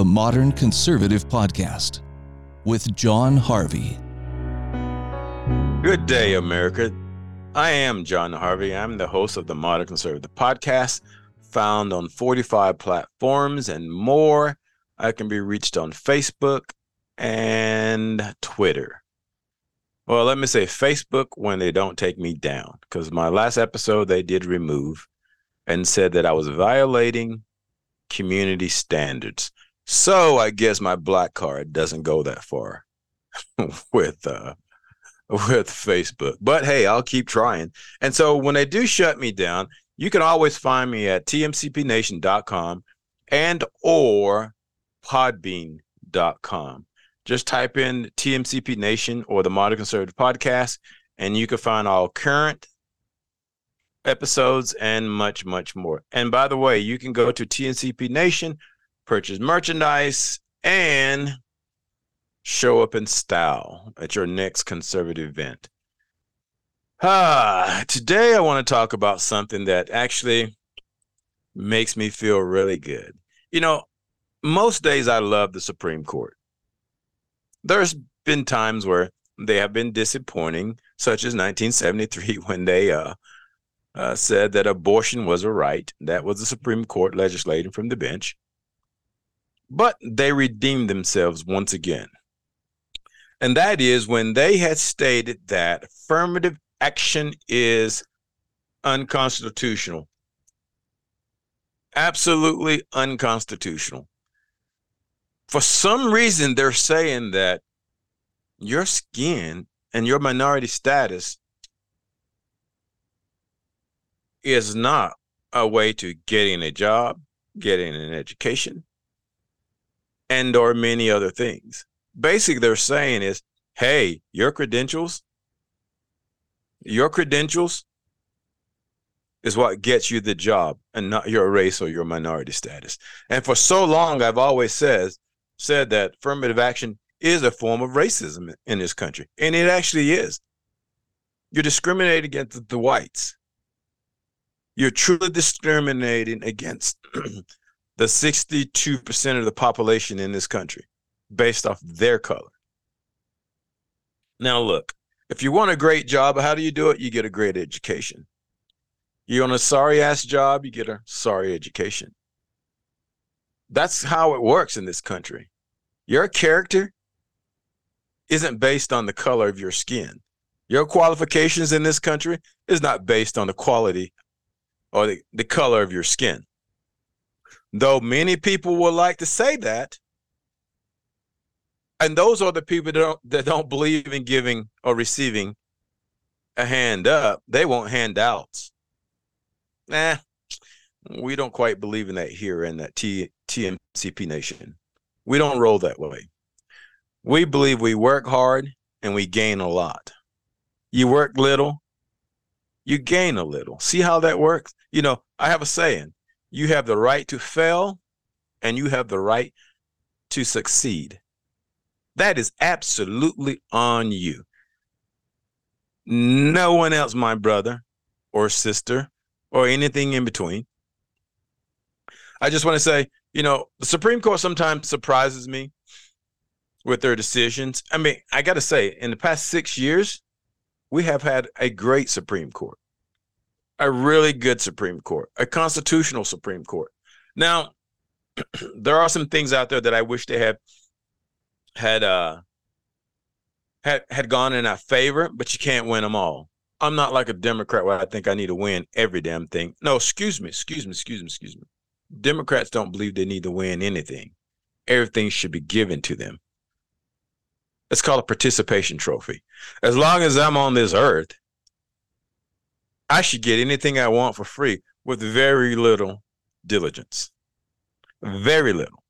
The Modern Conservative Podcast with Jon Harvey. Good day, America. I am Jon Harvey. I'm the host of the Modern Conservative Podcast, found on 45 platforms and more. I can be reached on Facebook and Twitter. Well, let me say Facebook when they don't take me down, because my last episode they did remove and said that I was violating community standards. So I guess my black card doesn't go that far with uh with Facebook. But hey, I'll keep trying. And so when they do shut me down, you can always find me at tmcpnation.com and or podbean.com. Just type in TMCP Nation or the Modern Conservative Podcast, and you can find all current episodes and much, much more. And by the way, you can go to TMCP Nation, purchase merchandise, and show up in style at your next conservative event. Ah, today I want to talk about something that actually makes me feel really good. You know, most days I love the Supreme Court. There's been times where they have been disappointing, such as 1973 when they uh, uh, said that abortion was a right. That was the Supreme Court legislating from the bench. But they redeemed themselves once again. And that is when they had stated that affirmative action is unconstitutional. Absolutely unconstitutional. For some reason, they're saying that your skin and your minority status is not a way to getting a job, getting an education, and or many other things. Basically, they're saying is, hey, your credentials, your credentials is what gets you the job and not your race or your minority status. And for so long, I've always said said that affirmative action is a form of racism in this country, and it actually is. You're discriminating against the whites you're truly discriminating against the 62% of the population in this country based off their color. Now, look, if you want a great job, how do you do it? You get a great education. You want a sorry ass job, you get a sorry education. That's how it works in this country. Your character isn't based on the color of your skin. Your qualifications in this country is not based on the quality or the, the color of your skin. Though many people will like to say that, and those are the people that don't, that don't believe in giving or receiving a hand up, they want handouts. Nah, we don't quite believe in that here in that T, TMCP nation. We don't roll that way. We believe we work hard and we gain a lot. You work little, you gain a little. See how that works? You know, I have a saying you have the right to fail and you have the right to succeed. That is absolutely on you. No one else, my brother or sister or anything in between. I just want to say, you know, the Supreme Court sometimes surprises me with their decisions. I mean, I got to say, in the past six years, we have had a great Supreme Court a really good Supreme Court, a constitutional Supreme Court. Now, there are some things out there that I wish they had had uh had had gone in our favor, but you can't win them all. I'm not like a Democrat where I think I need to win every damn thing. No, excuse me, excuse me, excuse me, excuse me. Democrats don't believe they need to win anything. Everything should be given to them. It's called a participation trophy. As long as I'm on this earth, I should get anything I want for free with very little diligence. Very little.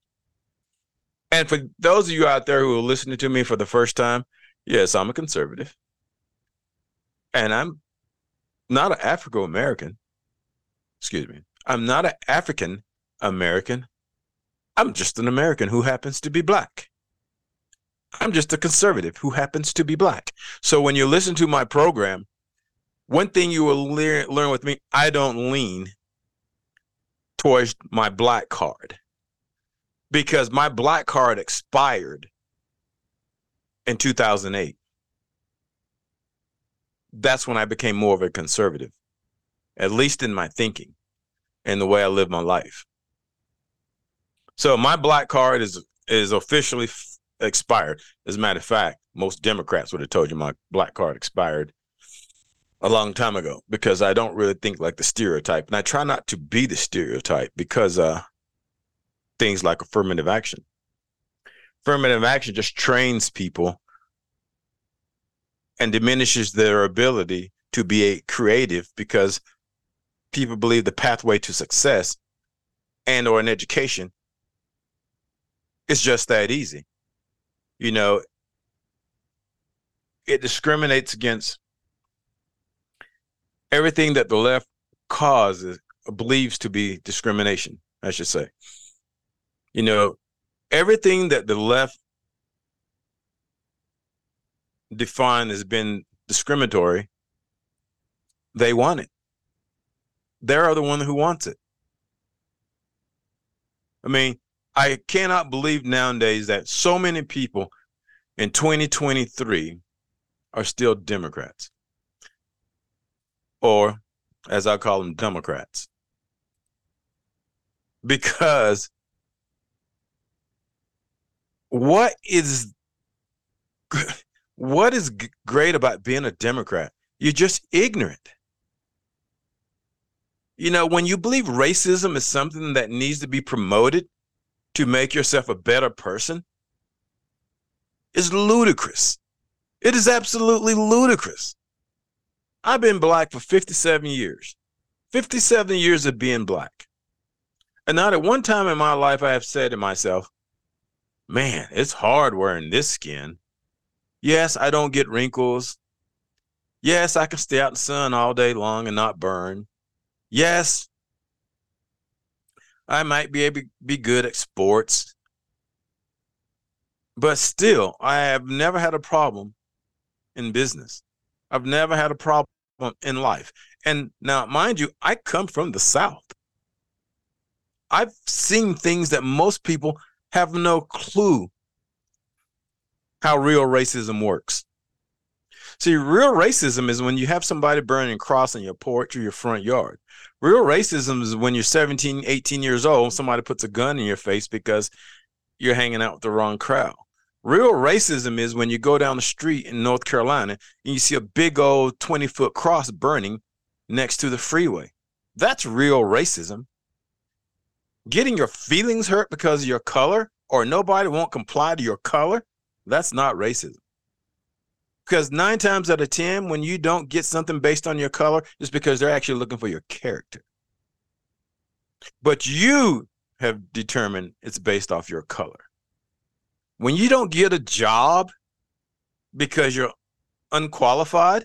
And for those of you out there who are listening to me for the first time, yes, I'm a conservative. And I'm not an African American. Excuse me. I'm not an African American. I'm just an American who happens to be black. I'm just a conservative who happens to be black. So when you listen to my program, one thing you will learn with me, I don't lean towards my black card. because my black card expired in 2008. That's when I became more of a conservative, at least in my thinking and the way I live my life. So my black card is is officially f- expired. As a matter of fact, most Democrats would have told you my black card expired a long time ago because I don't really think like the stereotype, and I try not to be the stereotype because uh, things like affirmative action. Affirmative action just trains people and diminishes their ability to be a creative because people believe the pathway to success and or an education is just that easy. You know, it discriminates against everything that the left causes believes to be discrimination, I should say. You know, everything that the left define as being discriminatory, they want it. They're the one who wants it. I mean, I cannot believe nowadays that so many people in 2023 are still Democrats, or as I call them, Democrats, because what is what is great about being a Democrat? You're just ignorant. You know, when you believe racism is something that needs to be promoted to make yourself a better person, is ludicrous. It is absolutely ludicrous. I've been black for 57 years. 57 years of being black. And not at one time in my life I have said to myself, man, it's hard wearing this skin. Yes, I don't get wrinkles. Yes, I can stay out in the sun all day long and not burn. Yes, I might be able to be good at sports. But still, I have never had a problem in business. I've never had a problem in life. And now, mind you, I come from the South. I've seen things that most people have no clue how real racism works. See, real racism is when you have somebody burning a cross on your porch or your front yard. Real racism is when you're 17, 18 years old, somebody puts a gun in your face because you're hanging out with the wrong crowd. Real racism is when you go down the street in North Carolina and you see a big old 20 foot cross burning next to the freeway. That's real racism. Getting your feelings hurt because of your color or nobody won't comply to your color that's not racism. Because nine times out of 10, when you don't get something based on your color, it's because they're actually looking for your character. But you have determined it's based off your color. When you don't get a job because you're unqualified,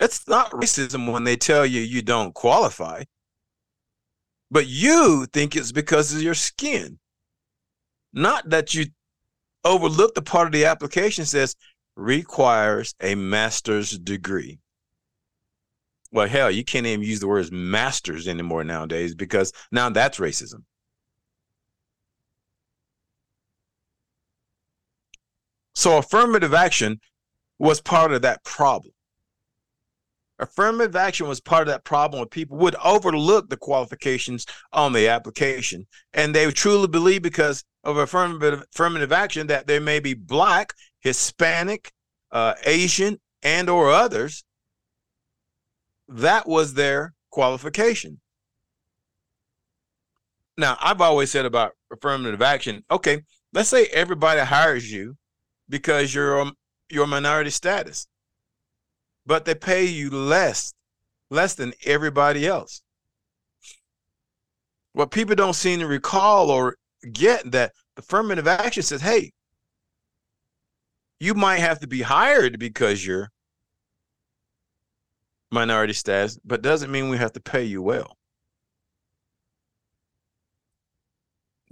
it's not racism when they tell you you don't qualify. But you think it's because of your skin. Not that you overlook the part of the application says requires a master's degree. Well, hell, you can't even use the words masters anymore nowadays because now that's racism. So affirmative action was part of that problem. Affirmative action was part of that problem where people would overlook the qualifications on the application. And they truly believe because of affirmative, affirmative action that they may be black, Hispanic, uh, Asian, and or others. That was their qualification. Now, I've always said about affirmative action, okay, let's say everybody hires you because you're a, you're minority status but they pay you less, less than everybody else. What people don't seem to recall or get that the affirmative action says, hey, you might have to be hired because you're minority status, but doesn't mean we have to pay you well.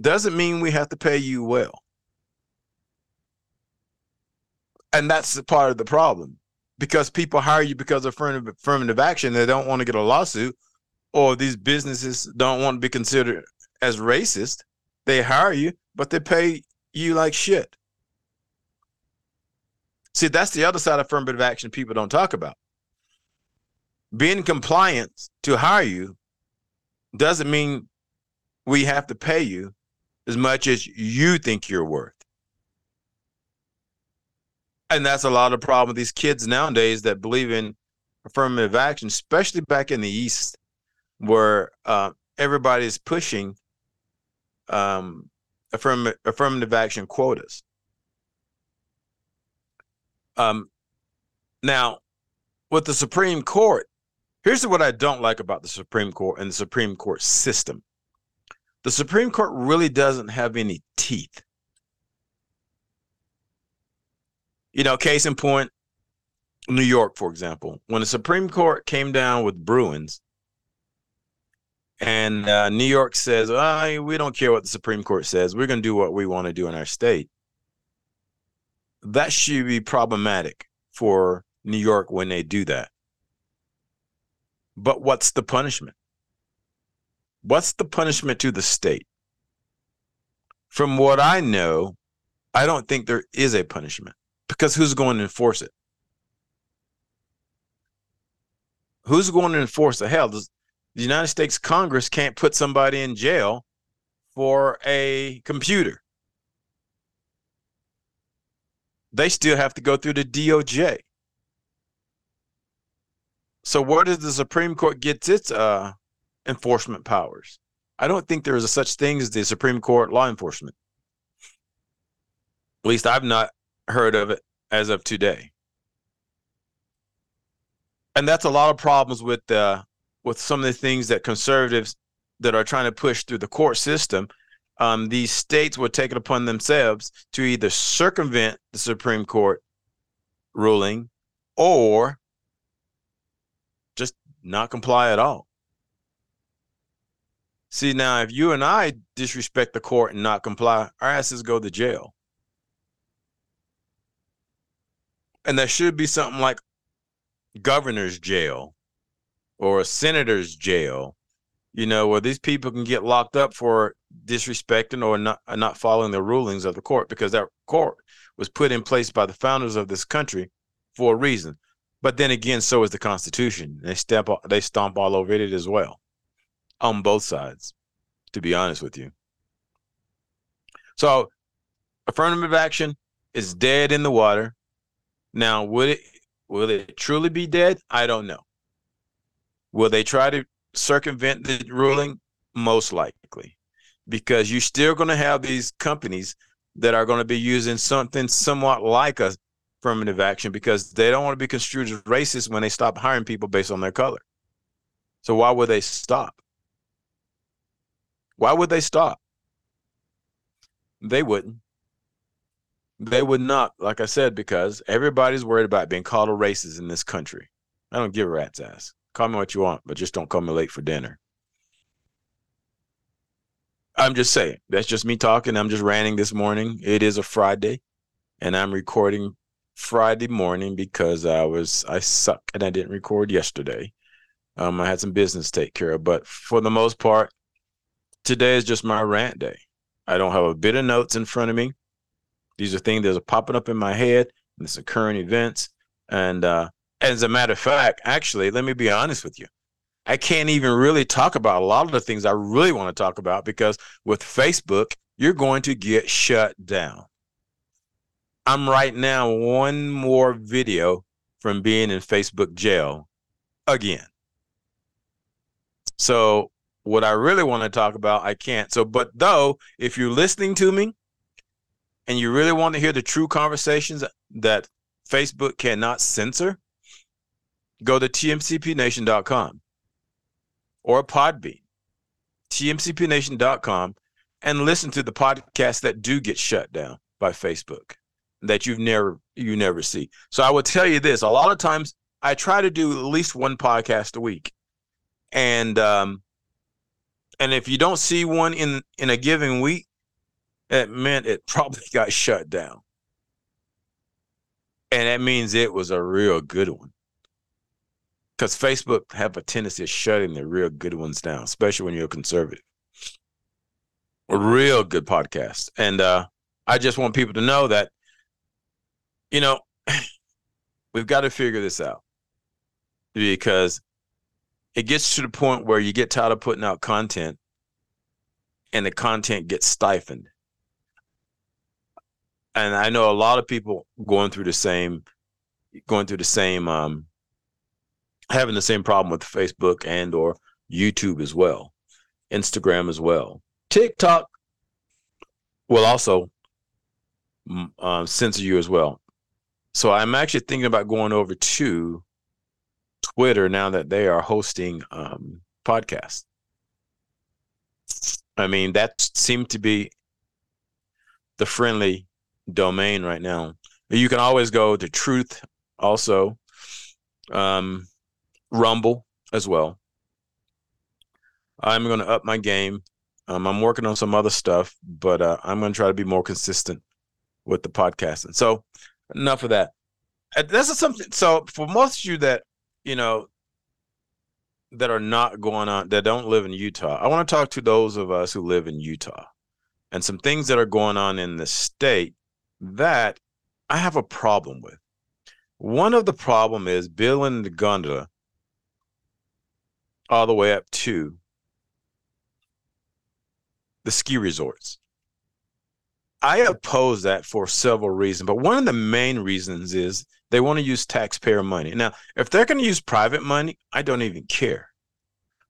Doesn't mean we have to pay you well. And that's part of the problem because people hire you because of affirmative, affirmative action. They don't want to get a lawsuit, or these businesses don't want to be considered as racist. They hire you, but they pay you like shit. See, that's the other side of affirmative action people don't talk about. Being compliant to hire you doesn't mean we have to pay you as much as you think you're worth. And that's a lot of problem with these kids nowadays that believe in affirmative action, especially back in the East, where uh, everybody's pushing um, affirm- affirmative action quotas. Um, now, with the Supreme Court, here's what I don't like about the Supreme Court and the Supreme Court system. The Supreme Court really doesn't have any teeth. You know, case in point, New York, for example, when the Supreme Court came down with Bruins, and uh, New York says, oh, we don't care what the Supreme Court says. We're going to do what we want to do in our state. That should be problematic for New York when they do that. But what's the punishment? What's the punishment to the state? From what I know, I don't think there is a punishment because who's going to enforce it? Who's going to enforce the hell? Does, the United States Congress can't put somebody in jail for a computer. They still have to go through the DOJ. So where does the Supreme Court get its uh, enforcement powers? I don't think there is a such thing as the Supreme Court law enforcement. At least I've not heard of it as of today. And that's a lot of problems with uh, with some of the things that conservatives that are trying to push through the court system, um, these states will take it upon themselves to either circumvent the Supreme Court ruling or just not comply at all. See, now, if you and I disrespect the court and not comply, our asses go to jail. And there should be something like governor's jail or a senator's jail, you know, where these people can get locked up for disrespecting or not uh, not following the rulings of the court because that court was put in place by the founders of this country for a reason. But then again, so is the Constitution. They step they stomp all over it as well, on both sides. To be honest with you, so affirmative action is dead in the water. Now, would it will it truly be dead? I don't know. Will they try to circumvent the ruling? Most likely, because you're still going to have these companies that are going to be using something somewhat like a affirmative action because they don't want to be construed as racist when they stop hiring people based on their color. So why would they stop? Why would they stop? They wouldn't. They would not, like I said, because everybody's worried about being called a racist in this country. I don't give a rat's ass. Call me what you want, but just don't call me late for dinner. I'm just saying. That's just me talking. I'm just ranting this morning. It is a Friday, and I'm recording Friday morning because I was I suck and I didn't record yesterday. Um, I had some business to take care of, but for the most part, today is just my rant day. I don't have a bit of notes in front of me. These are things that are popping up in my head, and it's current events, and uh, as a matter of fact, actually, let me be honest with you. I can't even really talk about a lot of the things I really want to talk about because with Facebook, you're going to get shut down. I'm right now one more video from being in Facebook jail again. So, what I really want to talk about, I can't. So, but though, if you're listening to me and you really want to hear the true conversations that Facebook cannot censor, go to tmcpnation.com or Podbean, tmcpnation.com, and listen to the podcasts that do get shut down by Facebook that you've never you never see. So I will tell you this: a lot of times I try to do at least one podcast a week, and um, and if you don't see one in in a given week, it meant it probably got shut down, and that means it was a real good one because Facebook have a tendency of shutting the real good ones down, especially when you're a conservative. a real good podcast. And uh, I just want people to know that, you know, we've got to figure this out because it gets to the point where you get tired of putting out content and the content gets stifled. And I know a lot of people going through the same going through the same um having the same problem with Facebook and or YouTube as well, Instagram as well. TikTok will also um, censor you as well. So I'm actually thinking about going over to Twitter now that they are hosting um, podcasts. I mean, that seemed to be the friendly domain right now. You can always go to Truth also, um, Rumble as well. I'm going to up my game. Um, I'm working on some other stuff, but uh, I'm going to try to be more consistent with the podcasting. So, enough of that. That's something. So, for most of you that you know that are not going on that don't live in Utah, I want to talk to those of us who live in Utah and some things that are going on in the state that I have a problem with. One of the problem is building the gondola all the way up to the ski resorts. I oppose that for several reasons, but one of the main reasons is they want to use taxpayer money. Now, if they're going to use private money, I don't even care.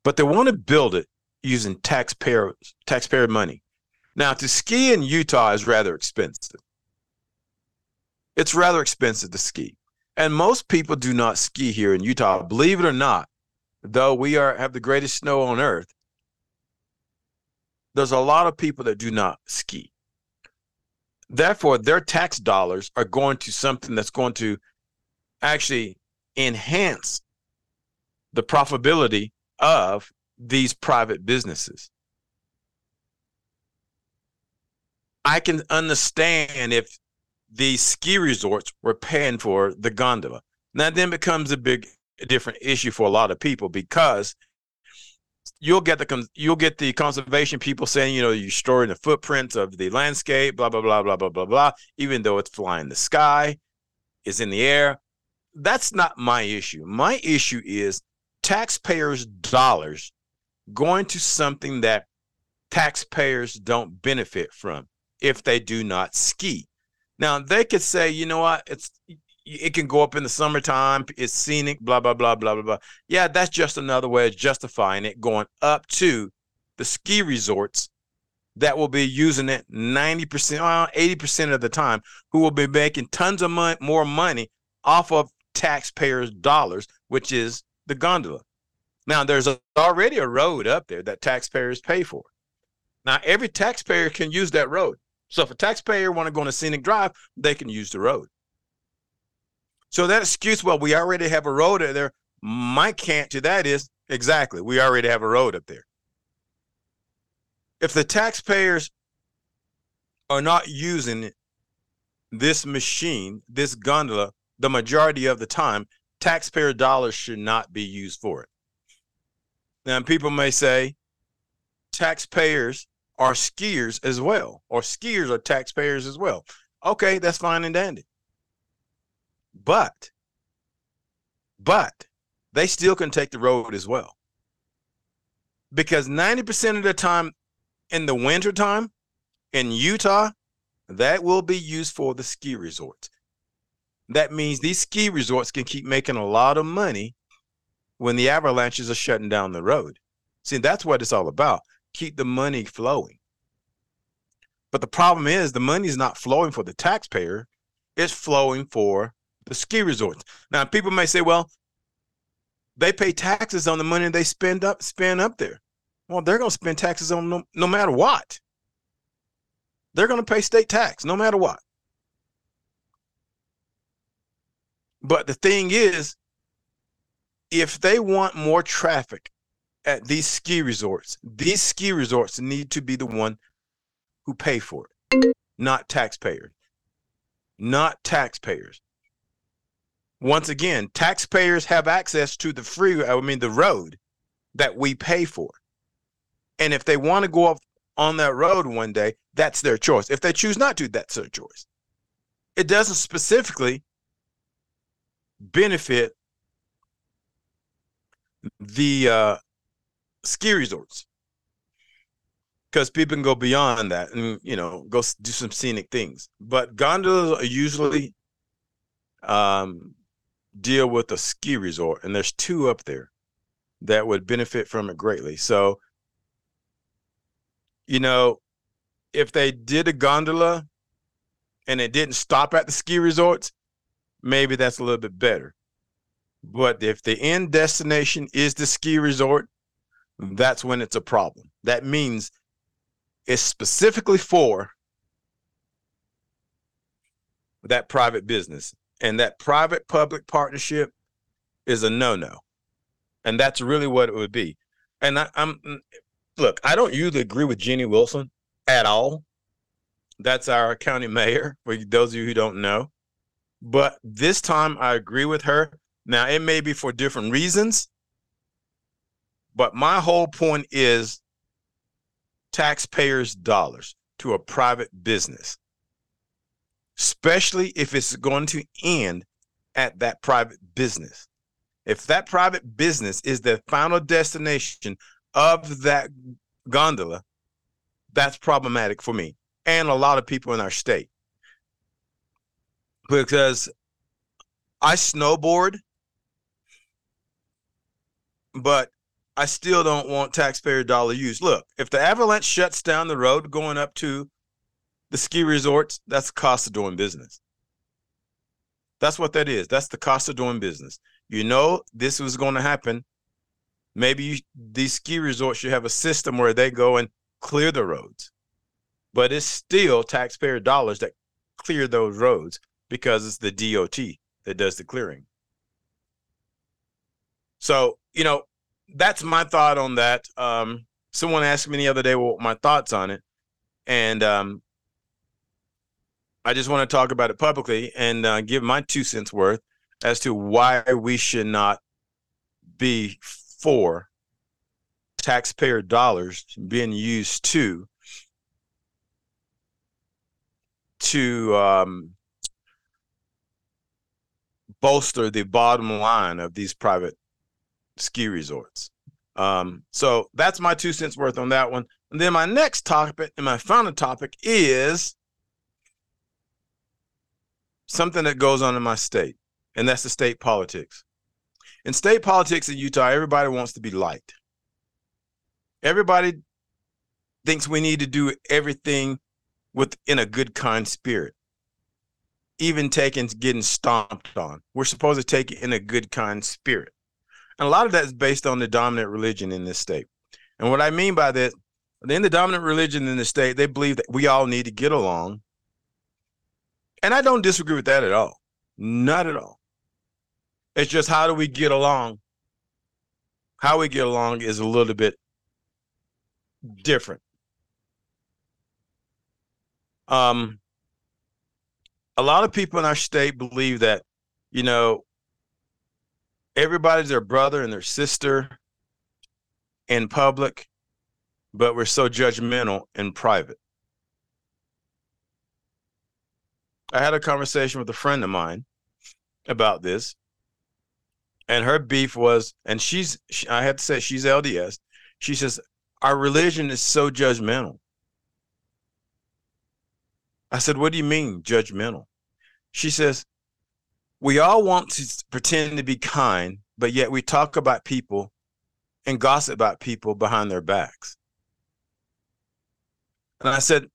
But they want to build it using taxpayer taxpayer money. Now, to ski in Utah is rather expensive. It's rather expensive to ski. And most people do not ski here in Utah, believe it or not. Though we are have the greatest snow on earth, there's a lot of people that do not ski. Therefore, their tax dollars are going to something that's going to actually enhance the profitability of these private businesses. I can understand if these ski resorts were paying for the gondola. Now then becomes a big different issue for a lot of people because you'll get the you'll get the conservation people saying, you know, you're storing the footprints of the landscape, blah blah blah blah blah blah blah. Even though it's flying the sky, is in the air. That's not my issue. My issue is taxpayers' dollars going to something that taxpayers don't benefit from if they do not ski. Now they could say, you know what, it's it can go up in the summertime. It's scenic, blah, blah, blah, blah, blah, blah. Yeah, that's just another way of justifying it going up to the ski resorts that will be using it 90%, well, 80% of the time, who will be making tons of money, more money off of taxpayers' dollars, which is the gondola. Now, there's a, already a road up there that taxpayers pay for. Now, every taxpayer can use that road. So if a taxpayer want to go on a scenic drive, they can use the road. So that excuse, well, we already have a road up there. My cant to that is exactly, we already have a road up there. If the taxpayers are not using this machine, this gondola, the majority of the time, taxpayer dollars should not be used for it. Now, people may say taxpayers are skiers as well, or skiers are taxpayers as well. Okay, that's fine and dandy. But, but they still can take the road as well. Because 90% of the time in the wintertime in Utah, that will be used for the ski resorts. That means these ski resorts can keep making a lot of money when the avalanches are shutting down the road. See, that's what it's all about. Keep the money flowing. But the problem is the money is not flowing for the taxpayer, it's flowing for the ski resorts. Now, people may say, well, they pay taxes on the money they spend up spend up there. Well, they're going to spend taxes on no, no matter what. They're going to pay state tax no matter what. But the thing is, if they want more traffic at these ski resorts, these ski resorts need to be the one who pay for it, not taxpayers. Not taxpayers once again, taxpayers have access to the free, I mean, the road that we pay for. And if they want to go up on that road one day, that's their choice. If they choose not to, that's their choice. It doesn't specifically benefit the uh, ski resorts because people can go beyond that and you know go do some scenic things. But gondolas are usually um, deal with a ski resort, and there's two up there that would benefit from it greatly. So, you know, if they did a gondola and it didn't stop at the ski resorts, maybe that's a little bit better. But if the end destination is the ski resort, that's when it's a problem. That means it's specifically for that private business. And that private public partnership is a no no. And that's really what it would be. And I, am mm, look, I don't usually agree with Jenny Wilson at all. That's our county mayor, for those of you who don't know. But this time I agree with her. Now, it may be for different reasons, but my whole point is taxpayers' dollars to a private business, especially if it's going to end at that private business. If that private business is the final destination of that gondola, that's problematic for me and a lot of people in our state. Because I snowboard, but I still don't want taxpayer dollar used. Look, if the avalanche shuts down the road going up to the ski resorts, that's the cost of doing business. That's what that is. That's the cost of doing business. You know this was going to happen. Maybe you, these ski resorts should have a system where they go and clear the roads, but it's still taxpayer dollars that clear those roads because it's the DOT that does the clearing. So, you know, that's my thought on that. Um, someone asked me the other day what my thoughts on it, and um, I just want to talk about it publicly and uh, give my two cents worth as to why we should not be for taxpayer dollars being used to to um, bolster the bottom line of these private ski resorts. Um, so that's my two cents worth on that one. And then my next topic and my final topic is something that goes on in my state, and that's the state politics. In state politics in Utah, everybody wants to be liked. Everybody thinks we need to do everything within a good, kind spirit. Even taking getting stomped on. We're supposed to take it in a good, kind spirit. And a lot of that is based on the dominant religion in this state. And what I mean by that, in the dominant religion in the state, they believe that we all need to get along. And I don't disagree with that at all. Not at all. It's just how do we get along? How we get along is a little bit different. Um, a lot of people in our state believe that, you know, everybody's their brother and their sister in public, but we're so judgmental in private. I had a conversation with a friend of mine about this, and her beef was, and she's, she, I had to say, she's LDS. She says, Our religion is so judgmental. I said, What do you mean, judgmental? She says, we all want to pretend to be kind, but yet we talk about people and gossip about people behind their backs. And I said,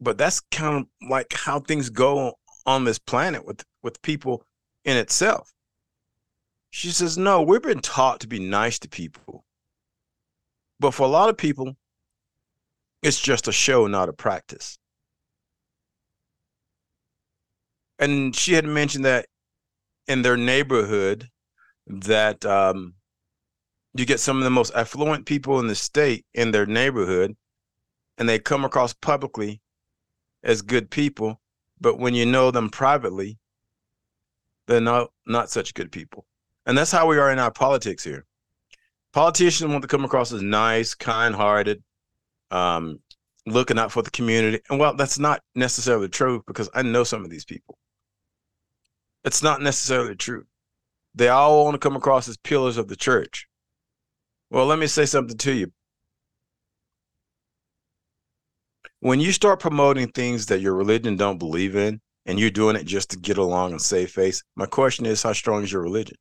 but that's kind of like how things go on this planet with with people in itself. She says, no, we've been taught to be nice to people. But for a lot of people, it's just a show, not a practice. And she had mentioned that in their neighborhood that um, you get some of the most affluent people in the state in their neighborhood and they come across publicly as good people but when you know them privately they're not not such good people and that's how we are in our politics here politicians want to come across as nice kind-hearted um, looking out for the community. And well, that's not necessarily true because I know some of these people. It's not necessarily true. They all want to come across as pillars of the church. Well, let me say something to you. When you start promoting things that your religion don't believe in, and you're doing it just to get along and save face, my question is, how strong is your religion?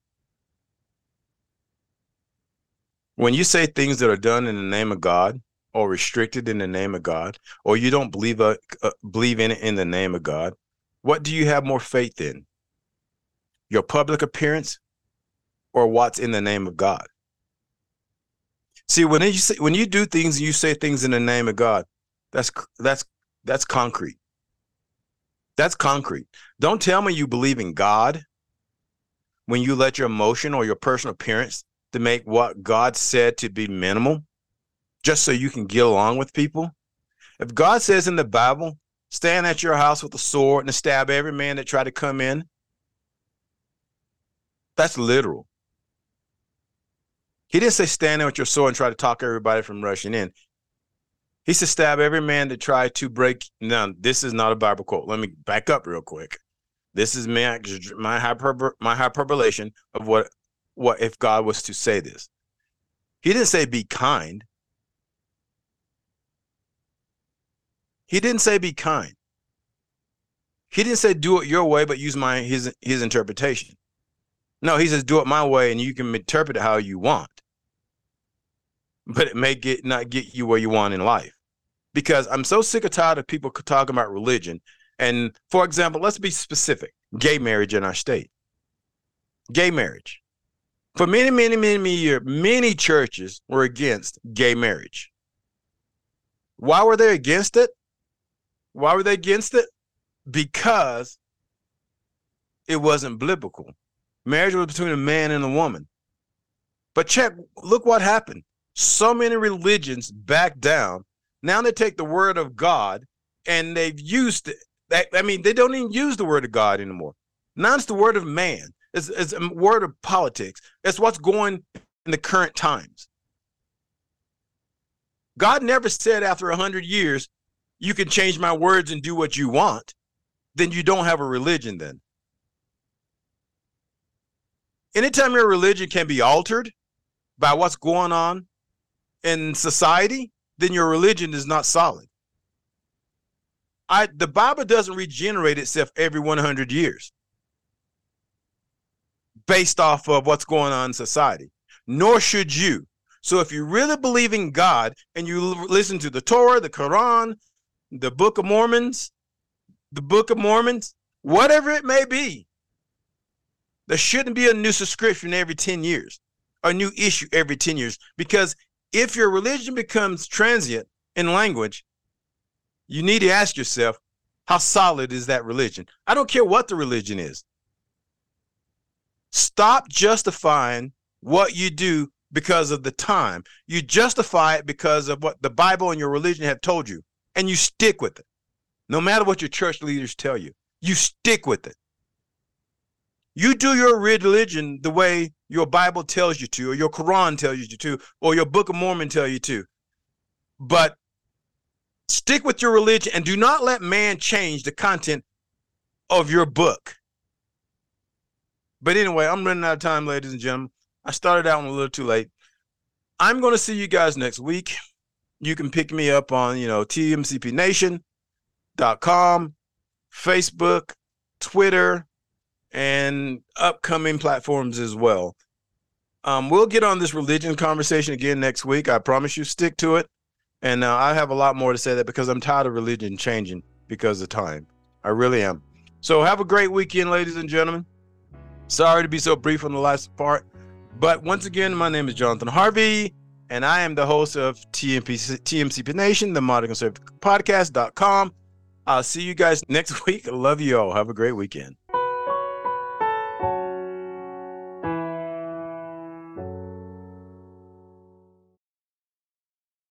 When you say things that are done in the name of God, or restricted in the name of God, or you don't believe uh, uh, believe in it in the name of God, what do you have more faith in? Your public appearance or what's in the name of God? See, when you say when you do things and you say things in the name of God, that's that's that's concrete. That's concrete. Don't tell me you believe in God when you let your emotion or your personal appearance to make what God said to be minimal just so you can get along with people? If God says in the Bible, stand at your house with a sword and stab every man that tried to come in, that's literal. He didn't say stand there with your sword and try to talk everybody from rushing in. He said stab every man that tried to break. Now, this is not a Bible quote. Let me back up real quick. This is my my, hyperbo- my hyperbolation of what what if God was to say this. He didn't say be kind. He didn't say be kind. He didn't say do it your way, but use my his his interpretation. No, he says do it my way, and you can interpret it how you want. But it may get not get you where you want in life. Because I'm so sick and tired of people talking about religion. And for example, let's be specific: gay marriage in our state. Gay marriage. For many, many, many, many years, many churches were against gay marriage. Why were they against it? Why were they against it? Because it wasn't biblical. Marriage was between a man and a woman. But check, look what happened. So many religions back down. Now they take the word of God and they've used it. I mean, they don't even use the word of God anymore. Now it's the word of man. It's, it's a word of politics. It's what's going in the current times. God never said after a hundred years, you can change my words and do what you want, then you don't have a religion then. Anytime your religion can be altered by what's going on in society, then your religion is not solid. I the Bible doesn't regenerate itself every 100 years based off of what's going on in society, nor should you. So if you really believe in God and you listen to the Torah, the Quran, the Book of Mormons, the Book of Mormons, whatever it may be. There shouldn't be a new subscription every 10 years, a new issue every 10 years. Because if your religion becomes transient in language, you need to ask yourself, how solid is that religion? I don't care what the religion is. Stop justifying what you do because of the time. You justify it because of what the Bible and your religion have told you and you stick with it. No matter what your church leaders tell you, you stick with it. You do your religion the way your Bible tells you to, or your Quran tells you to, or your Book of Mormon tell you to. But stick with your religion and do not let man change the content of your book. But anyway, I'm running out of time, ladies and gentlemen. I started out a little too late. I'm going to see you guys next week you can pick me up on, you know, tmcpnation.com, Facebook, Twitter, and upcoming platforms as well. Um, we'll get on this religion conversation again next week. I promise you, stick to it. And uh, I have a lot more to say that because I'm tired of religion changing because of time. I really am. So have a great weekend, ladies and gentlemen. Sorry to be so brief on the last part. But once again, my name is Jonathan Harvey and I am the host of TMP, TMCP Nation, the Modern Conservative Podcast.com. I'll see you guys next week. Love you all. Have a great weekend.